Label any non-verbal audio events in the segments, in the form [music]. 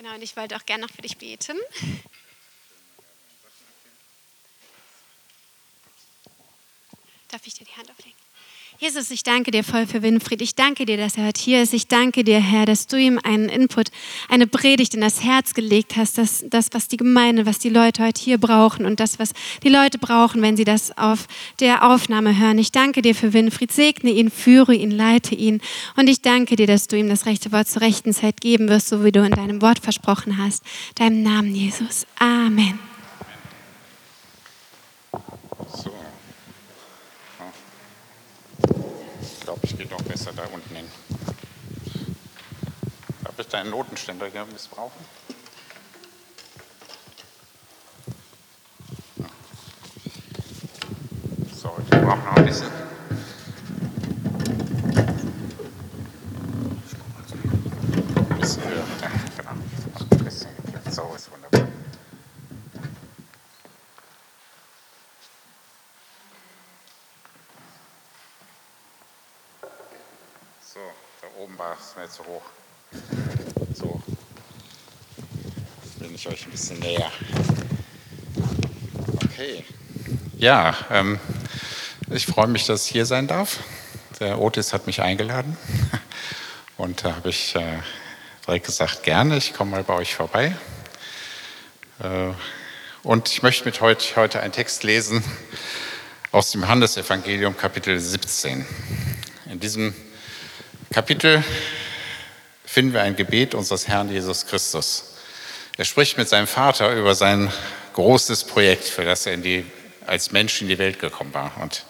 Genau, und ich wollte auch gerne noch für dich beten. Darf ich dir die Hand auflegen? Jesus, ich danke dir voll für Winfried. Ich danke dir, dass er heute hier ist. Ich danke dir, Herr, dass du ihm einen Input, eine Predigt in das Herz gelegt hast, dass das, was die Gemeinde, was die Leute heute hier brauchen und das, was die Leute brauchen, wenn sie das auf der Aufnahme hören. Ich danke dir für Winfried. Segne ihn, führe ihn, leite ihn. Und ich danke dir, dass du ihm das rechte Wort zur rechten Zeit geben wirst, so wie du in deinem Wort versprochen hast. Deinem Namen, Jesus. Amen. Glaube, ich gehe doch besser da unten hin. Darf ich deinen Notenständer missbrauchen? So, ich brauche noch ein bisschen. Ein bisschen höher. Ja, genau. Ein bisschen. So ist wunderbar. So, war es mir zu hoch. So. Bin ich euch ein bisschen näher. Okay. Ja, ähm, ich freue mich, dass ich hier sein darf. Der Otis hat mich eingeladen. [laughs] Und da habe ich äh, direkt gesagt, gerne, ich komme mal bei euch vorbei. Äh, und ich möchte mit euch heute einen Text lesen aus dem Handelsevangelium Kapitel 17. In diesem Kapitel finden wir ein Gebet unseres Herrn Jesus Christus. Er spricht mit seinem Vater über sein großes Projekt, für das er die, als Mensch in die Welt gekommen war. Und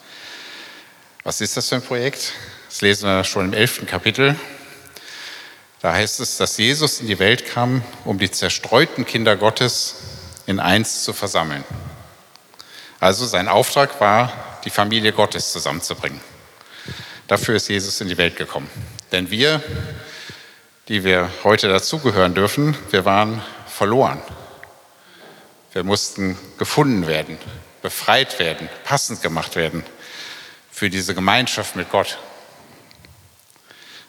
was ist das für ein Projekt? Das lesen wir schon im elften Kapitel. Da heißt es, dass Jesus in die Welt kam, um die zerstreuten Kinder Gottes in eins zu versammeln. Also sein Auftrag war, die Familie Gottes zusammenzubringen. Dafür ist Jesus in die Welt gekommen. Denn wir, die wir heute dazugehören dürfen, wir waren verloren. Wir mussten gefunden werden, befreit werden, passend gemacht werden für diese Gemeinschaft mit Gott.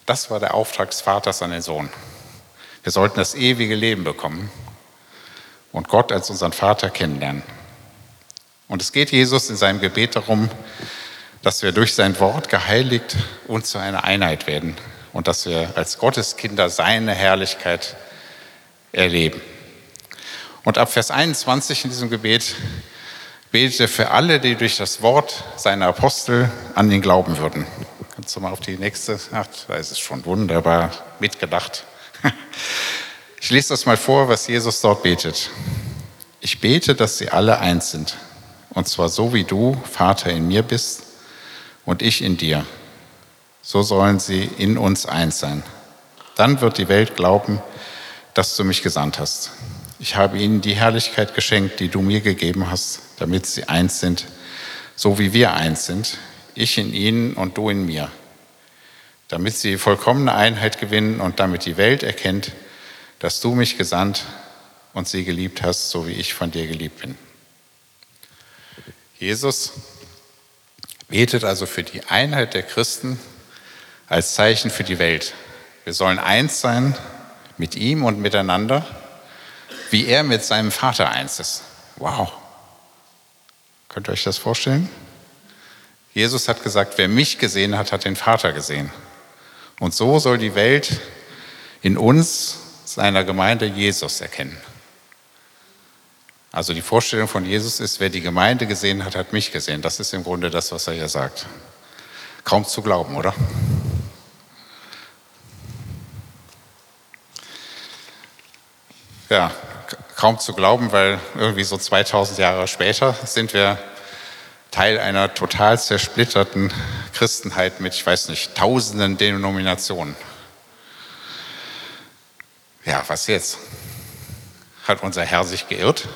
Das war der Auftrag des Vaters an den Sohn. Wir sollten das ewige Leben bekommen und Gott als unseren Vater kennenlernen. Und es geht Jesus in seinem Gebet darum, dass wir durch sein Wort geheiligt und zu einer Einheit werden und dass wir als Gotteskinder seine Herrlichkeit erleben. Und ab Vers 21 in diesem Gebet betet er für alle, die durch das Wort seiner Apostel an ihn glauben würden. Kannst du mal auf die nächste? Ach, da ist es schon wunderbar mitgedacht. Ich lese das mal vor, was Jesus dort betet. Ich bete, dass sie alle eins sind. Und zwar so wie du, Vater, in mir bist und ich in dir. So sollen sie in uns eins sein. Dann wird die Welt glauben, dass du mich gesandt hast. Ich habe ihnen die Herrlichkeit geschenkt, die du mir gegeben hast, damit sie eins sind, so wie wir eins sind, ich in ihnen und du in mir, damit sie vollkommene Einheit gewinnen und damit die Welt erkennt, dass du mich gesandt und sie geliebt hast, so wie ich von dir geliebt bin. Jesus betet also für die Einheit der Christen als Zeichen für die Welt. Wir sollen eins sein mit ihm und miteinander, wie er mit seinem Vater eins ist. Wow. Könnt ihr euch das vorstellen? Jesus hat gesagt, wer mich gesehen hat, hat den Vater gesehen. Und so soll die Welt in uns, seiner Gemeinde, Jesus erkennen. Also die Vorstellung von Jesus ist, wer die Gemeinde gesehen hat, hat mich gesehen. Das ist im Grunde das, was er hier sagt. Kaum zu glauben, oder? Ja, kaum zu glauben, weil irgendwie so 2000 Jahre später sind wir Teil einer total zersplitterten Christenheit mit, ich weiß nicht, tausenden Denominationen. Ja, was jetzt? Hat unser Herr sich geirrt?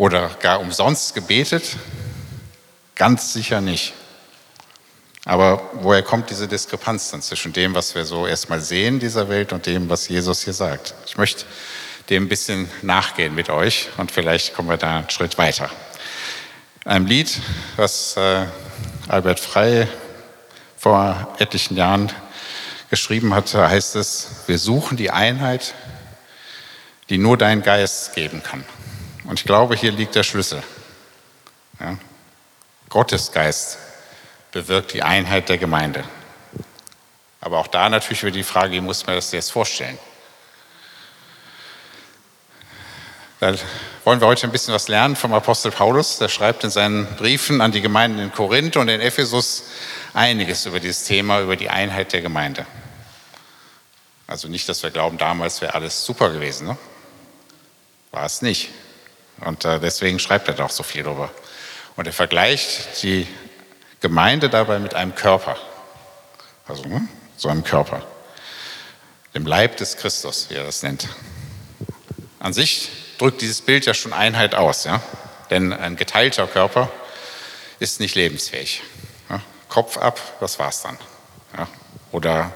Oder gar umsonst gebetet? Ganz sicher nicht. Aber woher kommt diese Diskrepanz dann zwischen dem, was wir so erstmal sehen in dieser Welt und dem, was Jesus hier sagt? Ich möchte dem ein bisschen nachgehen mit euch und vielleicht kommen wir da einen Schritt weiter. Ein Lied, was äh, Albert Frey vor etlichen Jahren geschrieben hat, heißt es, wir suchen die Einheit, die nur dein Geist geben kann. Und ich glaube, hier liegt der Schlüssel. Ja? Gottes Geist bewirkt die Einheit der Gemeinde. Aber auch da natürlich wieder die Frage, wie muss man das jetzt vorstellen? Da wollen wir heute ein bisschen was lernen vom Apostel Paulus. Der schreibt in seinen Briefen an die Gemeinden in Korinth und in Ephesus einiges über dieses Thema, über die Einheit der Gemeinde. Also nicht, dass wir glauben, damals wäre alles super gewesen. Ne? War es nicht. Und äh, deswegen schreibt er doch so viel darüber. Und er vergleicht die Gemeinde dabei mit einem Körper. Also ne? so einem Körper. Dem Leib des Christus, wie er das nennt. An sich drückt dieses Bild ja schon Einheit aus. Ja? Denn ein geteilter Körper ist nicht lebensfähig. Ja? Kopf ab, was war es dann? Ja? Oder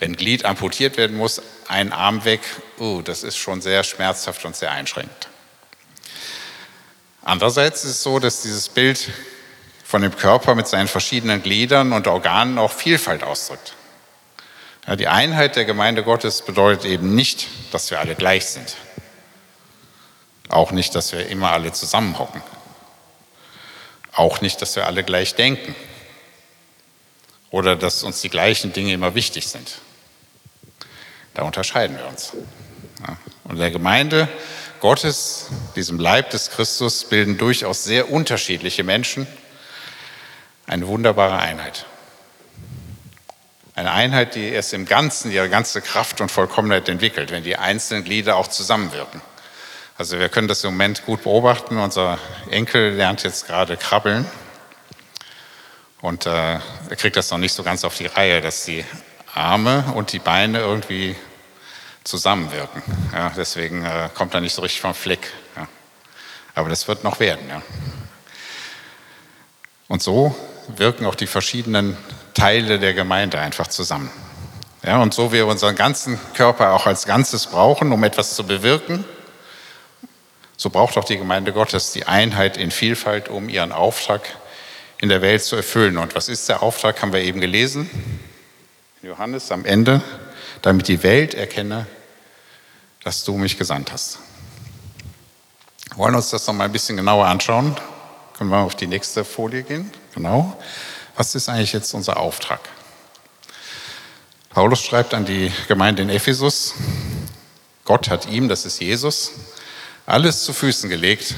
wenn Glied amputiert werden muss, ein Arm weg, uh, das ist schon sehr schmerzhaft und sehr einschränkend. Andererseits ist es so, dass dieses Bild von dem Körper mit seinen verschiedenen Gliedern und Organen auch Vielfalt ausdrückt. Die Einheit der Gemeinde Gottes bedeutet eben nicht, dass wir alle gleich sind. Auch nicht, dass wir immer alle zusammenhocken. Auch nicht, dass wir alle gleich denken. Oder dass uns die gleichen Dinge immer wichtig sind. Da unterscheiden wir uns. Ja. Und der Gemeinde Gottes, diesem Leib des Christus, bilden durchaus sehr unterschiedliche Menschen eine wunderbare Einheit. Eine Einheit, die erst im Ganzen ihre ganze Kraft und Vollkommenheit entwickelt, wenn die einzelnen Glieder auch zusammenwirken. Also wir können das im Moment gut beobachten. Unser Enkel lernt jetzt gerade krabbeln und äh, er kriegt das noch nicht so ganz auf die Reihe, dass die Arme und die Beine irgendwie zusammenwirken. Ja, deswegen äh, kommt er nicht so richtig vom Fleck. Ja. Aber das wird noch werden. Ja. Und so wirken auch die verschiedenen Teile der Gemeinde einfach zusammen. Ja, und so wir unseren ganzen Körper auch als Ganzes brauchen, um etwas zu bewirken, so braucht auch die Gemeinde Gottes die Einheit in Vielfalt, um ihren Auftrag in der Welt zu erfüllen. Und was ist der Auftrag, haben wir eben gelesen. Johannes am Ende, damit die Welt erkenne, dass du mich gesandt hast. Wir wollen uns das noch mal ein bisschen genauer anschauen. Können wir auf die nächste Folie gehen? Genau. Was ist eigentlich jetzt unser Auftrag? Paulus schreibt an die Gemeinde in Ephesus, Gott hat ihm, das ist Jesus, alles zu Füßen gelegt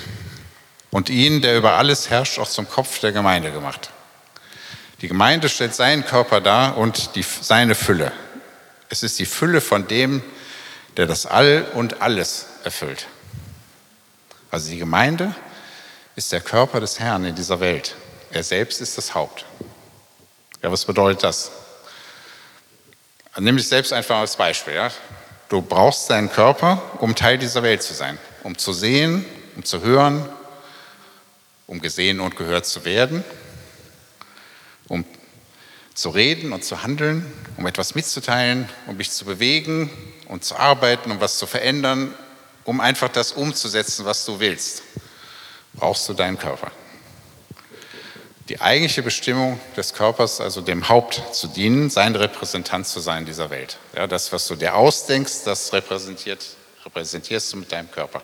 und ihn, der über alles herrscht, auch zum Kopf der Gemeinde gemacht. Die Gemeinde stellt seinen Körper dar und die, seine Fülle. Es ist die Fülle von dem, der das All und alles erfüllt. Also die Gemeinde ist der Körper des Herrn in dieser Welt. Er selbst ist das Haupt. Ja, was bedeutet das? Nimm dich selbst einfach als Beispiel. Ja? Du brauchst deinen Körper, um Teil dieser Welt zu sein, um zu sehen, um zu hören, um gesehen und gehört zu werden, zu reden und zu handeln, um etwas mitzuteilen, um dich zu bewegen und zu arbeiten, um was zu verändern, um einfach das umzusetzen, was du willst, brauchst du deinen Körper. Die eigentliche Bestimmung des Körpers, also dem Haupt zu dienen, sein Repräsentant zu sein in dieser Welt. Ja, das, was du dir ausdenkst, das repräsentierst du mit deinem Körper.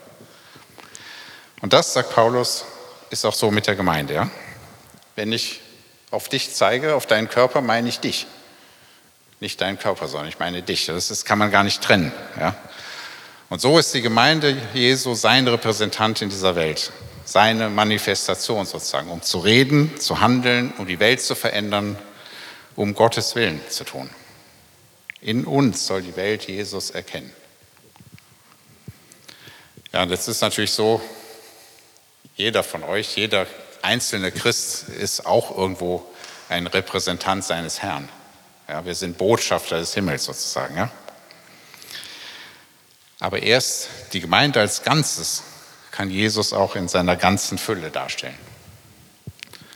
Und das, sagt Paulus, ist auch so mit der Gemeinde. Ja? Wenn ich auf dich zeige, auf deinen Körper, meine ich dich. Nicht deinen Körper, sondern ich meine dich. Das ist, kann man gar nicht trennen. Ja? Und so ist die Gemeinde Jesu sein Repräsentant in dieser Welt seine Manifestation sozusagen, um zu reden, zu handeln, um die Welt zu verändern, um Gottes Willen zu tun. In uns soll die Welt Jesus erkennen. Ja, das ist natürlich so, jeder von euch, jeder einzelne Christ ist auch irgendwo ein Repräsentant seines Herrn. Ja, wir sind Botschafter des Himmels sozusagen. Ja? Aber erst die Gemeinde als Ganzes kann Jesus auch in seiner ganzen Fülle darstellen.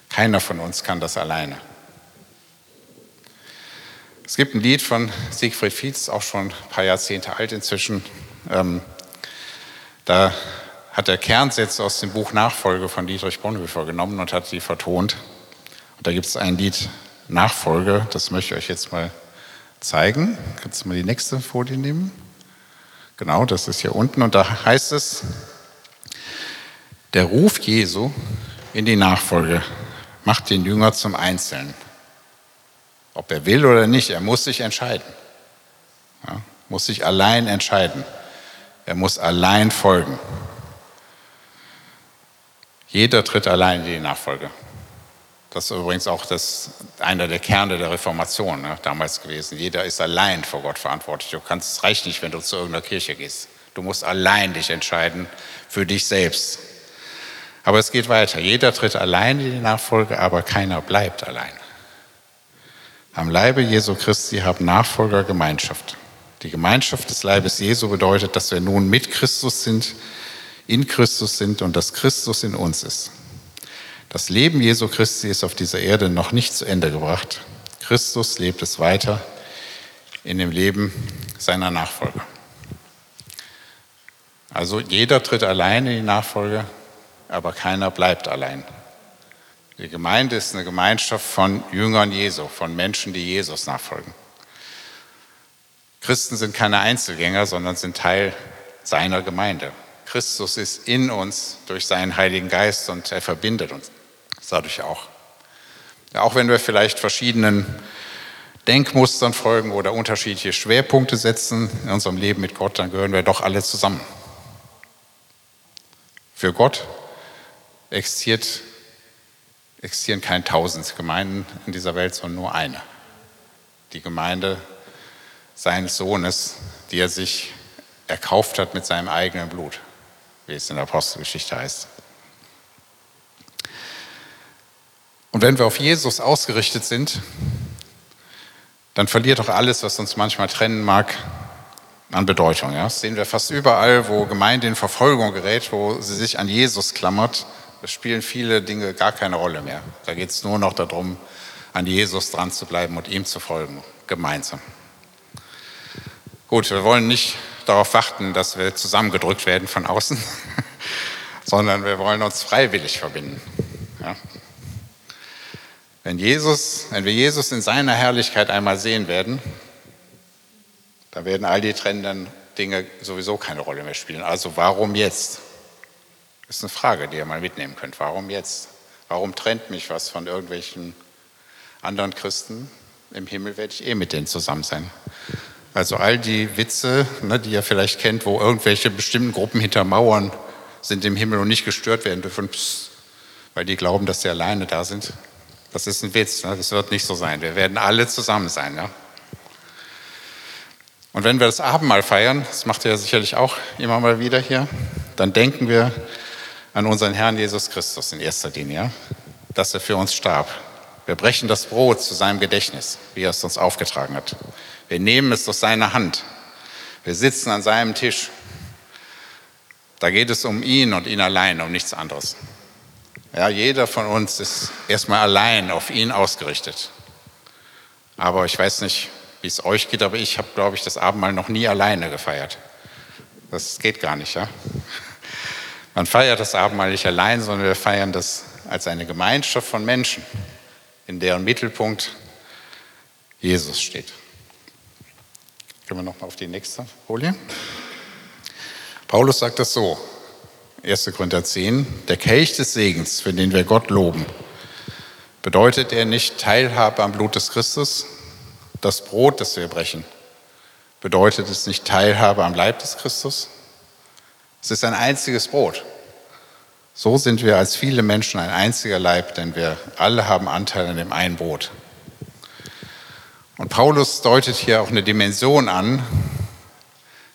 Keiner von uns kann das alleine. Es gibt ein Lied von Siegfried Fietz, auch schon ein paar Jahrzehnte alt inzwischen. Ähm, da hat er Kernsätze aus dem Buch Nachfolge von Dietrich Bonhoeffer genommen und hat sie vertont. Und da gibt es ein Lied Nachfolge, das möchte ich euch jetzt mal zeigen. Kannst du mal die nächste Folie nehmen? Genau, das ist hier unten. Und da heißt es, der Ruf Jesu in die Nachfolge macht den Jünger zum Einzelnen. Ob er will oder nicht, er muss sich entscheiden. Ja, muss sich allein entscheiden. Er muss allein folgen. Jeder tritt allein in die Nachfolge. Das ist übrigens auch das, einer der Kerne der Reformation ne, damals gewesen. Jeder ist allein vor Gott verantwortlich. Du kannst, es reicht nicht, wenn du zu irgendeiner Kirche gehst. Du musst allein dich entscheiden für dich selbst. Aber es geht weiter. Jeder tritt allein in die Nachfolge, aber keiner bleibt allein. Am Leibe Jesu Christi haben Nachfolger Gemeinschaft. Die Gemeinschaft des Leibes Jesu bedeutet, dass wir nun mit Christus sind, in Christus sind und dass Christus in uns ist. Das Leben Jesu Christi ist auf dieser Erde noch nicht zu Ende gebracht. Christus lebt es weiter in dem Leben seiner Nachfolger. Also jeder tritt allein in die Nachfolge, aber keiner bleibt allein. Die Gemeinde ist eine Gemeinschaft von Jüngern Jesu, von Menschen, die Jesus nachfolgen. Christen sind keine Einzelgänger, sondern sind Teil seiner Gemeinde. Christus ist in uns durch seinen Heiligen Geist und er verbindet uns dadurch auch. Auch wenn wir vielleicht verschiedenen Denkmustern folgen oder unterschiedliche Schwerpunkte setzen in unserem Leben mit Gott, dann gehören wir doch alle zusammen. Für Gott existiert, existieren keine tausend Gemeinden in dieser Welt, sondern nur eine. Die Gemeinde seines Sohnes, die er sich erkauft hat mit seinem eigenen Blut, wie es in der Apostelgeschichte heißt. Und wenn wir auf Jesus ausgerichtet sind, dann verliert auch alles, was uns manchmal trennen mag, an Bedeutung. Ja? Das sehen wir fast überall, wo Gemeinde in Verfolgung gerät, wo sie sich an Jesus klammert. Da spielen viele Dinge gar keine Rolle mehr. Da geht es nur noch darum, an Jesus dran zu bleiben und ihm zu folgen, gemeinsam. Gut, wir wollen nicht darauf warten, dass wir zusammengedrückt werden von außen, [laughs] sondern wir wollen uns freiwillig verbinden. Ja? Wenn, Jesus, wenn wir Jesus in seiner Herrlichkeit einmal sehen werden, dann werden all die trennenden Dinge sowieso keine Rolle mehr spielen. Also warum jetzt? Das ist eine Frage, die ihr mal mitnehmen könnt. Warum jetzt? Warum trennt mich was von irgendwelchen anderen Christen? Im Himmel werde ich eh mit denen zusammen sein. Also all die Witze, ne, die ihr vielleicht kennt, wo irgendwelche bestimmten Gruppen hinter Mauern sind im Himmel und nicht gestört werden dürfen, weil die glauben, dass sie alleine da sind. Das ist ein Witz, ne? das wird nicht so sein. Wir werden alle zusammen sein. Ja? Und wenn wir das Abendmahl feiern, das macht ihr ja sicherlich auch immer mal wieder hier, dann denken wir an unseren Herrn Jesus Christus in erster Linie, dass er für uns starb. Wir brechen das Brot zu seinem Gedächtnis, wie er es uns aufgetragen hat. Wir nehmen es aus seiner Hand. Wir sitzen an seinem Tisch. Da geht es um ihn und ihn allein, um nichts anderes. Ja, jeder von uns ist erstmal allein auf ihn ausgerichtet. Aber ich weiß nicht, wie es euch geht, aber ich habe, glaube ich, das Abendmahl noch nie alleine gefeiert. Das geht gar nicht, ja. Man feiert das Abendmahl nicht allein, sondern wir feiern das als eine Gemeinschaft von Menschen, in deren Mittelpunkt Jesus steht. Können wir noch mal auf die nächste Folie? Paulus sagt das so: 1. Korinther 10, der Kelch des Segens, für den wir Gott loben, bedeutet er nicht Teilhabe am Blut des Christus? Das Brot, das wir brechen, bedeutet es nicht Teilhabe am Leib des Christus? Es ist ein einziges Brot. So sind wir als viele Menschen ein einziger Leib, denn wir alle haben Anteil an dem einen Brot. Und Paulus deutet hier auch eine Dimension an,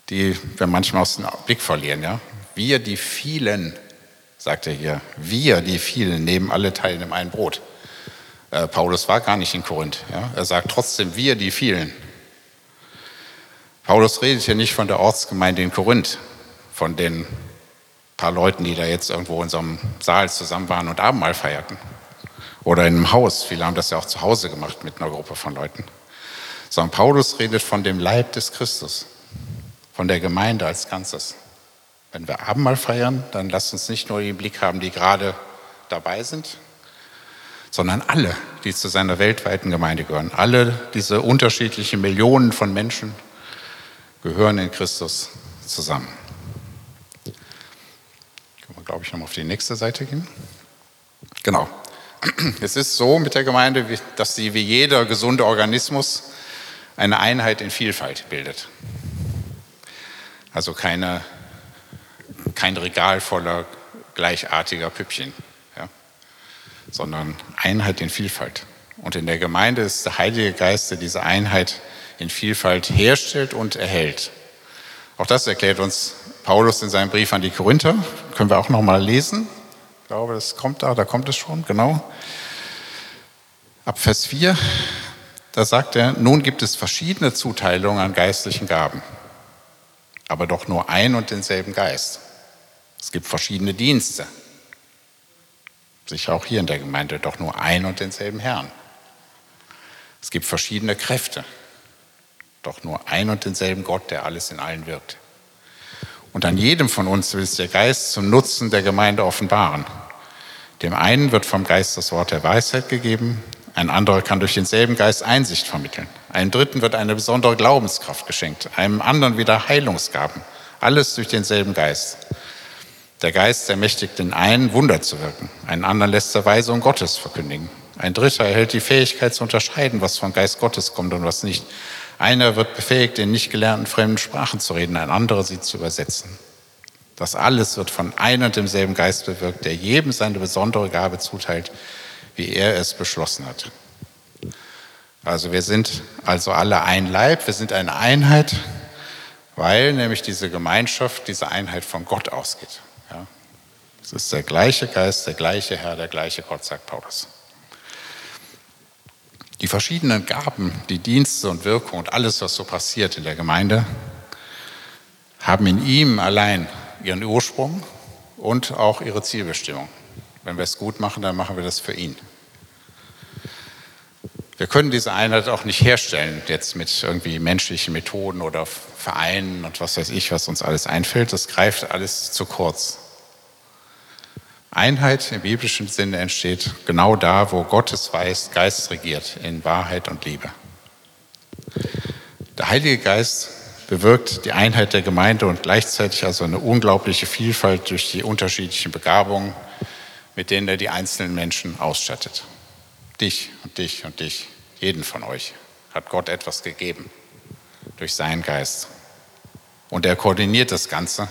die wir manchmal aus dem Blick verlieren. Ja? Wir, die vielen, sagt er hier, wir, die vielen, nehmen alle teil in einem Brot. Äh, Paulus war gar nicht in Korinth. Ja? Er sagt trotzdem, wir, die vielen. Paulus redet hier nicht von der Ortsgemeinde in Korinth, von den paar Leuten, die da jetzt irgendwo in unserem Saal zusammen waren und Abendmahl feierten. Oder in einem Haus. Viele haben das ja auch zu Hause gemacht mit einer Gruppe von Leuten. Sondern Paulus redet von dem Leib des Christus, von der Gemeinde als Ganzes. Wenn wir Abendmahl feiern, dann lasst uns nicht nur den Blick haben, die gerade dabei sind, sondern alle, die zu seiner weltweiten Gemeinde gehören. Alle diese unterschiedlichen Millionen von Menschen gehören in Christus zusammen. Können wir, glaube ich, nochmal auf die nächste Seite gehen? Genau. [clears throat] Es ist so mit der Gemeinde, dass sie wie jeder gesunde Organismus eine Einheit in Vielfalt bildet. Also keine, kein Regal voller gleichartiger Püppchen, ja, sondern Einheit in Vielfalt. Und in der Gemeinde ist der Heilige Geist, der diese Einheit in Vielfalt herstellt und erhält. Auch das erklärt uns Paulus in seinem Brief an die Korinther. Können wir auch noch mal lesen. Ich glaube, das kommt da, da kommt es schon, genau. Ab Vers 4, da sagt er, nun gibt es verschiedene Zuteilungen an geistlichen Gaben, aber doch nur ein und denselben Geist. Es gibt verschiedene Dienste, sicher auch hier in der Gemeinde, doch nur ein und denselben Herrn. Es gibt verschiedene Kräfte, doch nur ein und denselben Gott, der alles in allen wirkt. Und an jedem von uns will es der Geist zum Nutzen der Gemeinde offenbaren. Dem einen wird vom Geist das Wort der Weisheit gegeben, ein anderer kann durch denselben Geist Einsicht vermitteln. Einem dritten wird eine besondere Glaubenskraft geschenkt, einem anderen wieder Heilungsgaben. Alles durch denselben Geist. Der Geist ermächtigt den einen, Wunder zu wirken. Einen anderen lässt er Weisung Gottes verkündigen. Ein dritter erhält die Fähigkeit zu unterscheiden, was vom Geist Gottes kommt und was nicht. Einer wird befähigt, in nicht gelernten fremden Sprachen zu reden, ein anderer sie zu übersetzen. Das alles wird von einem und demselben Geist bewirkt, der jedem seine besondere Gabe zuteilt, wie er es beschlossen hat. Also wir sind also alle ein Leib, wir sind eine Einheit, weil nämlich diese Gemeinschaft, diese Einheit von Gott ausgeht. Ja. Es ist der gleiche Geist, der gleiche Herr, der gleiche Gott, sagt Paulus. Die verschiedenen Gaben, die Dienste und Wirkung und alles, was so passiert in der Gemeinde, haben in ihm allein ihren Ursprung und auch ihre Zielbestimmung. Wenn wir es gut machen, dann machen wir das für ihn. Wir können diese Einheit auch nicht herstellen, jetzt mit irgendwie menschlichen Methoden oder Vereinen und was weiß ich, was uns alles einfällt. Das greift alles zu kurz. Einheit im biblischen Sinne entsteht genau da, wo Gottes Geist regiert, in Wahrheit und Liebe. Der Heilige Geist bewirkt die Einheit der Gemeinde und gleichzeitig also eine unglaubliche Vielfalt durch die unterschiedlichen Begabungen, mit denen er die einzelnen Menschen ausstattet. Dich und dich und dich, jeden von euch hat Gott etwas gegeben durch seinen Geist. Und er koordiniert das Ganze,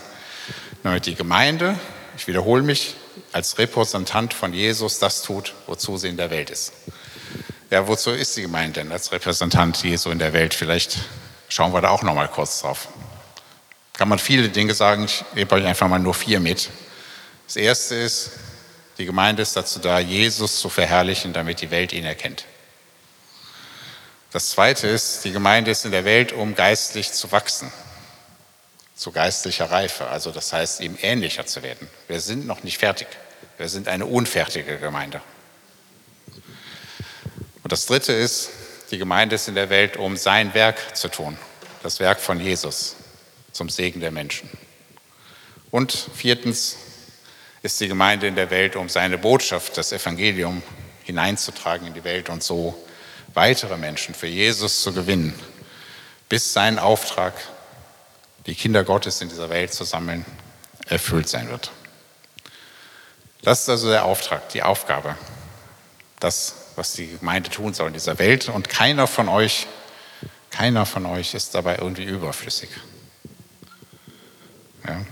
damit die Gemeinde, ich wiederhole mich, als Repräsentant von Jesus das tut, wozu sie in der Welt ist. Ja, wozu ist die Gemeinde denn als Repräsentant Jesu in der Welt? Vielleicht schauen wir da auch noch mal kurz drauf. Kann man viele Dinge sagen, ich gebe euch einfach mal nur vier mit. Das erste ist, die Gemeinde ist dazu da, Jesus zu verherrlichen, damit die Welt ihn erkennt. Das zweite ist, die Gemeinde ist in der Welt, um geistlich zu wachsen zu geistlicher Reife, also das heißt, ihm ähnlicher zu werden. Wir sind noch nicht fertig. Wir sind eine unfertige Gemeinde. Und das Dritte ist, die Gemeinde ist in der Welt, um sein Werk zu tun, das Werk von Jesus zum Segen der Menschen. Und viertens ist die Gemeinde in der Welt, um seine Botschaft, das Evangelium hineinzutragen in die Welt und so weitere Menschen für Jesus zu gewinnen, bis sein Auftrag die Kinder Gottes in dieser Welt zu sammeln, erfüllt sein wird. Das ist also der Auftrag, die Aufgabe, das, was die Gemeinde tun soll in dieser Welt. Und keiner von euch, keiner von euch ist dabei irgendwie überflüssig. Ja.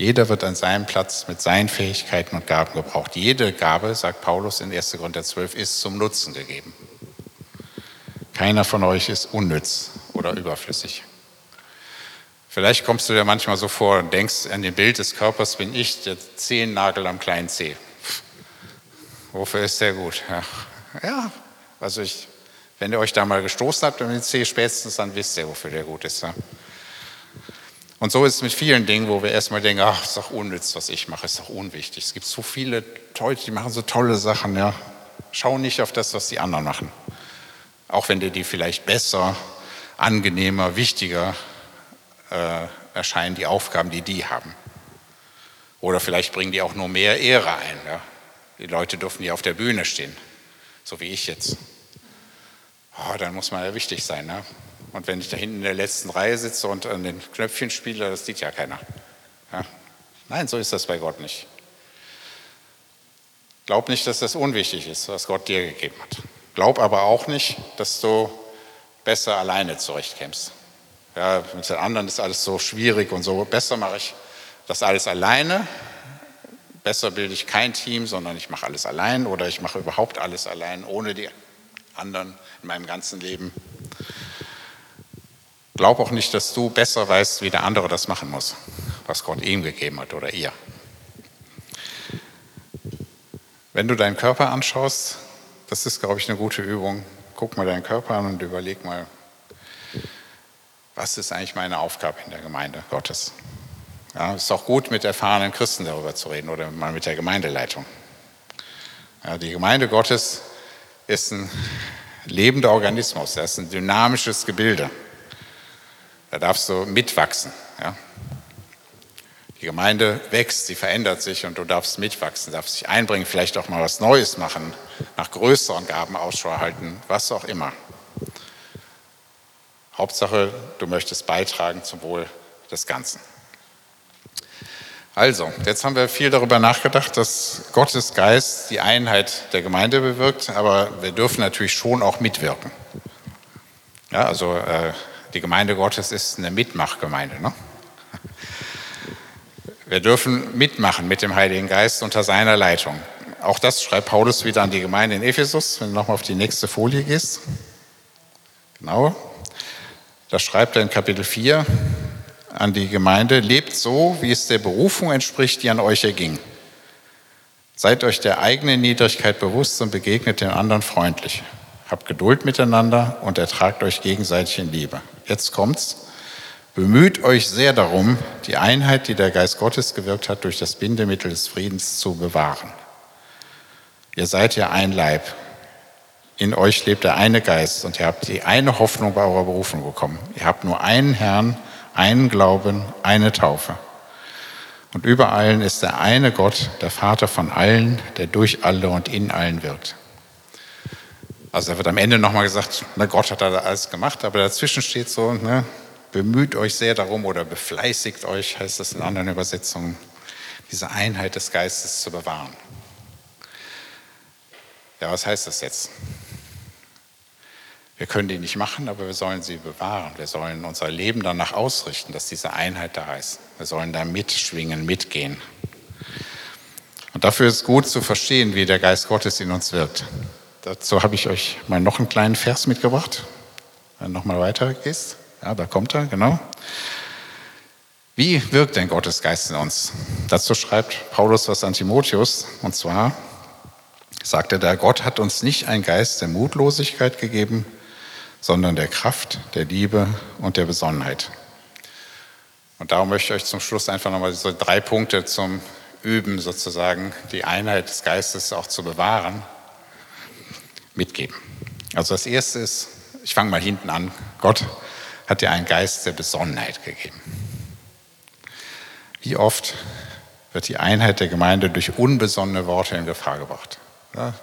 Jeder wird an seinem Platz mit seinen Fähigkeiten und Gaben gebraucht. Jede Gabe, sagt Paulus in 1. Korinther 12, ist zum Nutzen gegeben. Keiner von euch ist unnütz oder überflüssig. Vielleicht kommst du dir manchmal so vor und denkst, an dem Bild des Körpers bin ich der Zehennagel am kleinen Zeh. Wofür ist der gut? Ja, ja also ich, wenn ihr euch da mal gestoßen habt um den Zeh spätestens, dann wisst ihr, wofür der gut ist. Ja? Und so ist es mit vielen Dingen, wo wir erstmal denken, ach, ist doch unnütz, was ich mache, ist doch unwichtig. Es gibt so viele Leute, die machen so tolle Sachen. Ja? Schau nicht auf das, was die anderen machen. Auch wenn dir die vielleicht besser, angenehmer, wichtiger äh, erscheinen die Aufgaben, die die haben. Oder vielleicht bringen die auch nur mehr Ehre ein. Ja? Die Leute dürfen hier auf der Bühne stehen. so wie ich jetzt. Oh, dann muss man ja wichtig sein. Ne? Und wenn ich da hinten in der letzten Reihe sitze und an den Knöpfchen spiele, das sieht ja keiner. Ja? Nein, so ist das bei Gott nicht. Glaub nicht, dass das unwichtig ist, was Gott dir gegeben hat. Glaub aber auch nicht, dass du besser alleine zurechtkämst. Ja, mit den anderen ist alles so schwierig und so. Besser mache ich das alles alleine. Besser bilde ich kein Team, sondern ich mache alles allein oder ich mache überhaupt alles allein, ohne die anderen in meinem ganzen Leben. Glaub auch nicht, dass du besser weißt, wie der andere das machen muss, was Gott ihm gegeben hat oder ihr. Wenn du deinen Körper anschaust, das ist, glaube ich, eine gute Übung. Guck mal deinen Körper an und überleg mal, was ist eigentlich meine Aufgabe in der Gemeinde Gottes? Ja, ist auch gut, mit erfahrenen Christen darüber zu reden oder mal mit der Gemeindeleitung. Ja, die Gemeinde Gottes ist ein lebender Organismus, das ist ein dynamisches Gebilde. Da darfst du mitwachsen. Ja? Die Gemeinde wächst, sie verändert sich und du darfst mitwachsen, darfst dich einbringen, vielleicht auch mal was Neues machen, nach größeren Gaben Ausschau halten, was auch immer. Hauptsache, du möchtest beitragen zum Wohl des Ganzen. Also, jetzt haben wir viel darüber nachgedacht, dass Gottes Geist die Einheit der Gemeinde bewirkt, aber wir dürfen natürlich schon auch mitwirken. Ja, also äh, die Gemeinde Gottes ist eine Mitmachgemeinde. Ne? Wir dürfen mitmachen mit dem Heiligen Geist unter seiner Leitung. Auch das schreibt Paulus wieder an die Gemeinde in Ephesus, wenn du nochmal auf die nächste Folie gehst. Genau. Das schreibt er in Kapitel 4 an die Gemeinde. Lebt so, wie es der Berufung entspricht, die an euch erging. Seid euch der eigenen Niedrigkeit bewusst und begegnet den anderen freundlich. Habt Geduld miteinander und ertragt euch gegenseitig in Liebe. Jetzt kommt's. Bemüht euch sehr darum, die Einheit, die der Geist Gottes gewirkt hat, durch das Bindemittel des Friedens zu bewahren. Ihr seid ja ein Leib. In euch lebt der eine Geist und ihr habt die eine Hoffnung bei eurer Berufung bekommen. Ihr habt nur einen Herrn, einen Glauben, eine Taufe. Und über allen ist der eine Gott, der Vater von allen, der durch alle und in allen wirkt. Also da wird am Ende nochmal gesagt, na Gott hat da alles gemacht, aber dazwischen steht so, ne, bemüht euch sehr darum oder befleißigt euch, heißt das in anderen Übersetzungen, diese Einheit des Geistes zu bewahren. Ja, was heißt das jetzt? Wir können die nicht machen, aber wir sollen sie bewahren. Wir sollen unser Leben danach ausrichten, dass diese Einheit da ist. Wir sollen da mitschwingen, mitgehen. Und dafür ist gut zu verstehen, wie der Geist Gottes in uns wirkt. Dazu habe ich euch mal noch einen kleinen Vers mitgebracht. Wenn du nochmal weiter gehst. Ja, da kommt er, genau. Wie wirkt denn Gottes Geist in uns? Dazu schreibt Paulus was an Timotheus. Und zwar sagt er da, Gott hat uns nicht einen Geist der Mutlosigkeit gegeben, sondern der Kraft, der Liebe und der Besonnenheit. Und darum möchte ich euch zum Schluss einfach nochmal so drei Punkte zum Üben sozusagen, die Einheit des Geistes auch zu bewahren, mitgeben. Also das erste ist, ich fange mal hinten an, Gott hat dir einen Geist der Besonnenheit gegeben. Wie oft wird die Einheit der Gemeinde durch unbesonnene Worte in Gefahr gebracht? Ja,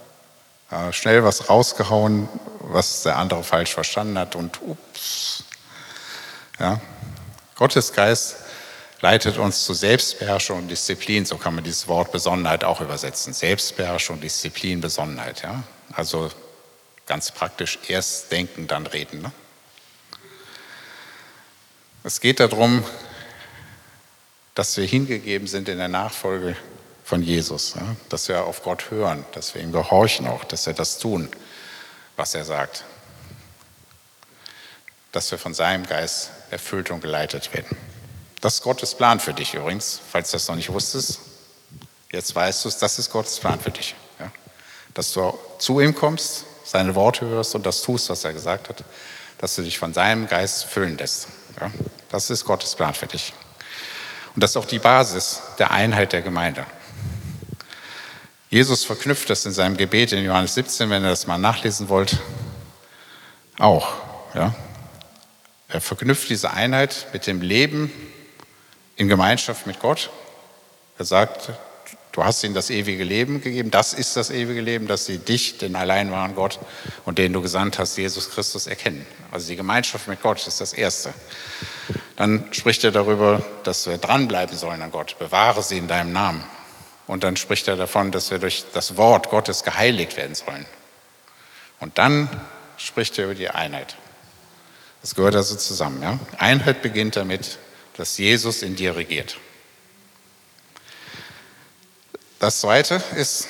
schnell was rausgehauen, was der andere falsch verstanden hat und ups. Ja, Gottes Geist leitet uns zu Selbstbeherrschung und Disziplin, so kann man dieses Wort Besonnenheit auch übersetzen. Selbstbeherrschung, Disziplin, Besonnenheit. Ja? Also ganz praktisch erst denken, dann reden. Ne? Es geht darum, dass wir hingegeben sind in der Nachfolge von Jesus, ja? dass wir auf Gott hören, dass wir ihm gehorchen auch, dass wir das tun, was er sagt. Dass wir von seinem Geist erfüllt und geleitet werden. Das ist Gottes Plan für dich übrigens, falls du das noch nicht wusstest. Jetzt weißt du es, das ist Gottes Plan für dich. Ja? Dass du zu ihm kommst, seine Worte hörst und das tust, was er gesagt hat, dass du dich von seinem Geist füllen lässt. Ja? Das ist Gottes Plan für dich. Und das ist auch die Basis der Einheit der Gemeinde. Jesus verknüpft das in seinem Gebet in Johannes 17, wenn ihr das mal nachlesen wollt, auch. Ja? Er verknüpft diese Einheit mit dem Leben in Gemeinschaft mit Gott. Er sagt, Du hast ihnen das ewige Leben gegeben. Das ist das ewige Leben, dass sie dich, den allein wahren Gott und den du gesandt hast, Jesus Christus, erkennen. Also die Gemeinschaft mit Gott ist das Erste. Dann spricht er darüber, dass wir dranbleiben sollen an Gott. Bewahre sie in deinem Namen. Und dann spricht er davon, dass wir durch das Wort Gottes geheiligt werden sollen. Und dann spricht er über die Einheit. Das gehört also zusammen. Ja? Einheit beginnt damit, dass Jesus in dir regiert. Das Zweite ist,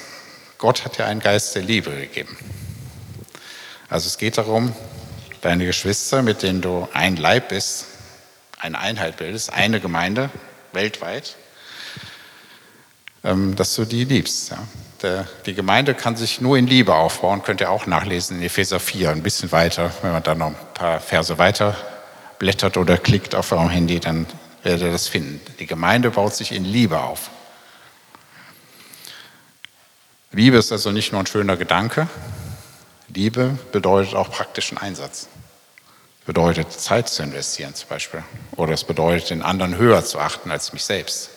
Gott hat dir einen Geist der Liebe gegeben. Also es geht darum, deine Geschwister, mit denen du ein Leib bist, eine Einheit bildest, eine Gemeinde weltweit, ähm, dass du die liebst. Die Gemeinde kann sich nur in Liebe aufbauen, könnt ihr auch nachlesen in Epheser 4, ein bisschen weiter. Wenn man dann noch ein paar Verse weiter blättert oder klickt auf eurem Handy, dann werdet ihr das finden. Die Gemeinde baut sich in Liebe auf. Liebe ist also nicht nur ein schöner Gedanke. Liebe bedeutet auch praktischen Einsatz. Bedeutet Zeit zu investieren zum Beispiel. Oder es bedeutet, den anderen höher zu achten als mich selbst.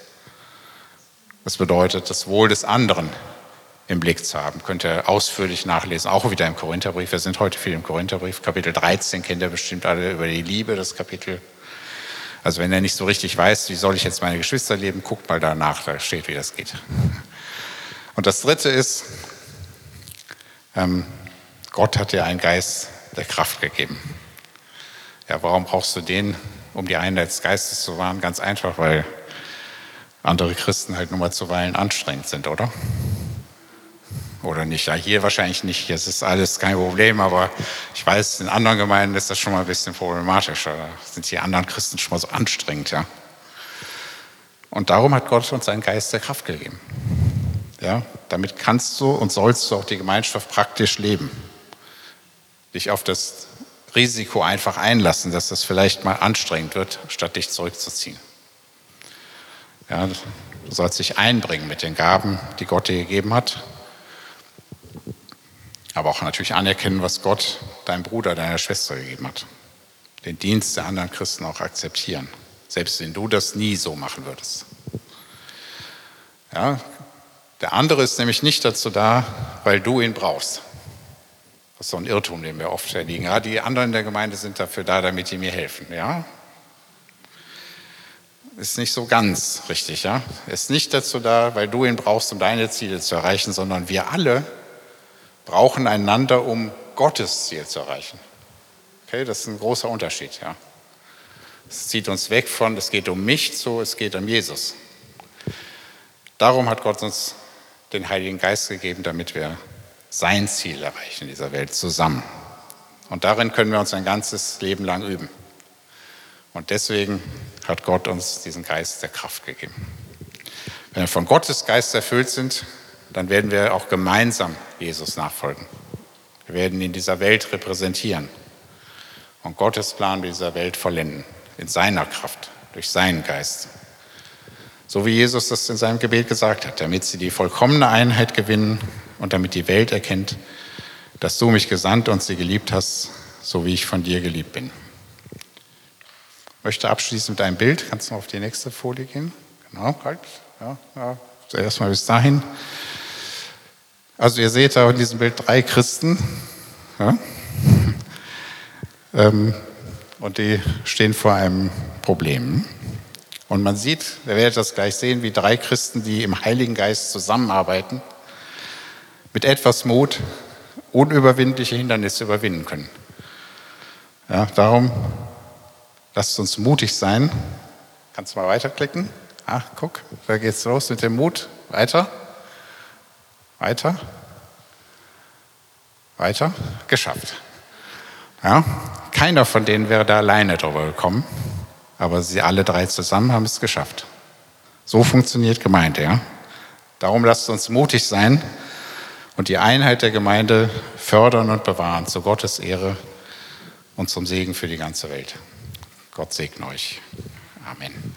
Es bedeutet, das Wohl des anderen im Blick zu haben. Könnt ihr ausführlich nachlesen, auch wieder im Korintherbrief. Wir sind heute viel im Korintherbrief. Kapitel 13 kennt ihr bestimmt alle über die Liebe, das Kapitel. Also wenn er nicht so richtig weiß, wie soll ich jetzt meine Geschwister leben, guckt mal danach, da steht, wie das geht. Und das Dritte ist, ähm, Gott hat dir einen Geist der Kraft gegeben. Ja, warum brauchst du den, um die Einheit des Geistes zu wahren? Ganz einfach, weil andere Christen halt nun mal zuweilen anstrengend sind, oder? Oder nicht? Ja, hier wahrscheinlich nicht. Hier ist alles kein Problem, aber ich weiß, in anderen Gemeinden ist das schon mal ein bisschen problematischer. Da sind die anderen Christen schon mal so anstrengend, ja. Und darum hat Gott uns einen Geist der Kraft gegeben. Ja, damit kannst du und sollst du auch die Gemeinschaft praktisch leben. Dich auf das Risiko einfach einlassen, dass das vielleicht mal anstrengend wird, statt dich zurückzuziehen. Ja, du sollst dich einbringen mit den Gaben, die Gott dir gegeben hat. Aber auch natürlich anerkennen, was Gott deinem Bruder, deiner Schwester gegeben hat. Den Dienst der anderen Christen auch akzeptieren. Selbst wenn du das nie so machen würdest. Ja, der andere ist nämlich nicht dazu da, weil du ihn brauchst. Das ist so ein Irrtum, den wir oft erliegen. Ja, die anderen in der Gemeinde sind dafür da, damit sie mir helfen. Ja, ist nicht so ganz richtig. Ja, ist nicht dazu da, weil du ihn brauchst, um deine Ziele zu erreichen, sondern wir alle brauchen einander, um Gottes Ziel zu erreichen. Okay, das ist ein großer Unterschied. Ja, es zieht uns weg von, es geht um mich zu, es geht um Jesus. Darum hat Gott uns den Heiligen Geist gegeben, damit wir sein Ziel erreichen in dieser Welt zusammen. Und darin können wir uns ein ganzes Leben lang üben. Und deswegen hat Gott uns diesen Geist der Kraft gegeben. Wenn wir von Gottes Geist erfüllt sind, dann werden wir auch gemeinsam Jesus nachfolgen. Wir werden ihn in dieser Welt repräsentieren und Gottes Plan dieser Welt vollenden, in seiner Kraft, durch seinen Geist. So wie Jesus das in seinem Gebet gesagt hat, damit sie die vollkommene Einheit gewinnen und damit die Welt erkennt, dass du mich gesandt und sie geliebt hast, so wie ich von dir geliebt bin. Ich möchte abschließen mit einem Bild. Kannst du auf die nächste Folie gehen? Genau, halt. Ja, ja. Zuerst mal bis dahin. Also ihr seht da in diesem Bild drei Christen. Ja? Ähm, und die stehen vor einem Problem. Und man sieht, wir werden das gleich sehen, wie drei Christen, die im Heiligen Geist zusammenarbeiten, mit etwas Mut unüberwindliche Hindernisse überwinden können. Ja, darum lasst uns mutig sein. Kannst du mal weiterklicken? Ach, guck, da geht's los mit dem Mut. Weiter. Weiter. Weiter. Geschafft. Ja, keiner von denen wäre da alleine drüber gekommen. Aber sie alle drei zusammen haben es geschafft. So funktioniert Gemeinde, ja. Darum lasst uns mutig sein und die Einheit der Gemeinde fördern und bewahren zu Gottes Ehre und zum Segen für die ganze Welt. Gott segne euch. Amen.